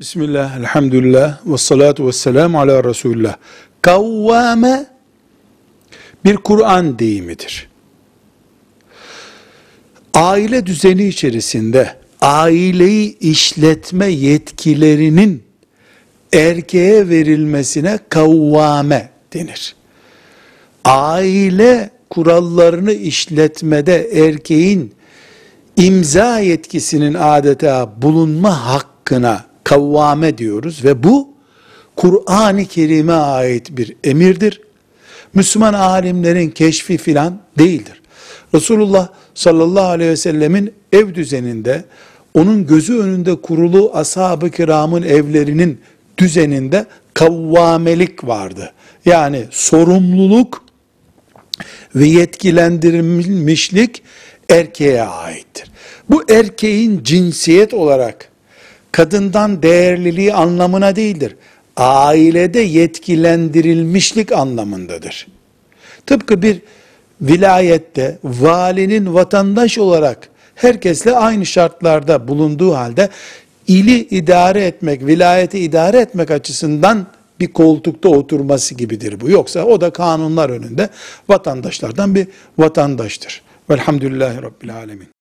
Bismillah, elhamdülillah, ve salatu ve selamu ala Resulullah. Kavvame bir Kur'an deyimidir. Aile düzeni içerisinde aileyi işletme yetkilerinin erkeğe verilmesine kavvame denir. Aile kurallarını işletmede erkeğin imza yetkisinin adeta bulunma hakkına kavvame diyoruz ve bu Kur'an-ı Kerim'e ait bir emirdir. Müslüman alimlerin keşfi filan değildir. Resulullah sallallahu aleyhi ve sellemin ev düzeninde onun gözü önünde kurulu ashab-ı kiramın evlerinin düzeninde kavvamelik vardı. Yani sorumluluk ve yetkilendirilmişlik erkeğe aittir. Bu erkeğin cinsiyet olarak kadından değerliliği anlamına değildir. Ailede yetkilendirilmişlik anlamındadır. Tıpkı bir vilayette valinin vatandaş olarak herkesle aynı şartlarda bulunduğu halde ili idare etmek, vilayeti idare etmek açısından bir koltukta oturması gibidir bu. Yoksa o da kanunlar önünde vatandaşlardan bir vatandaştır. Velhamdülillahi Rabbil Alemin.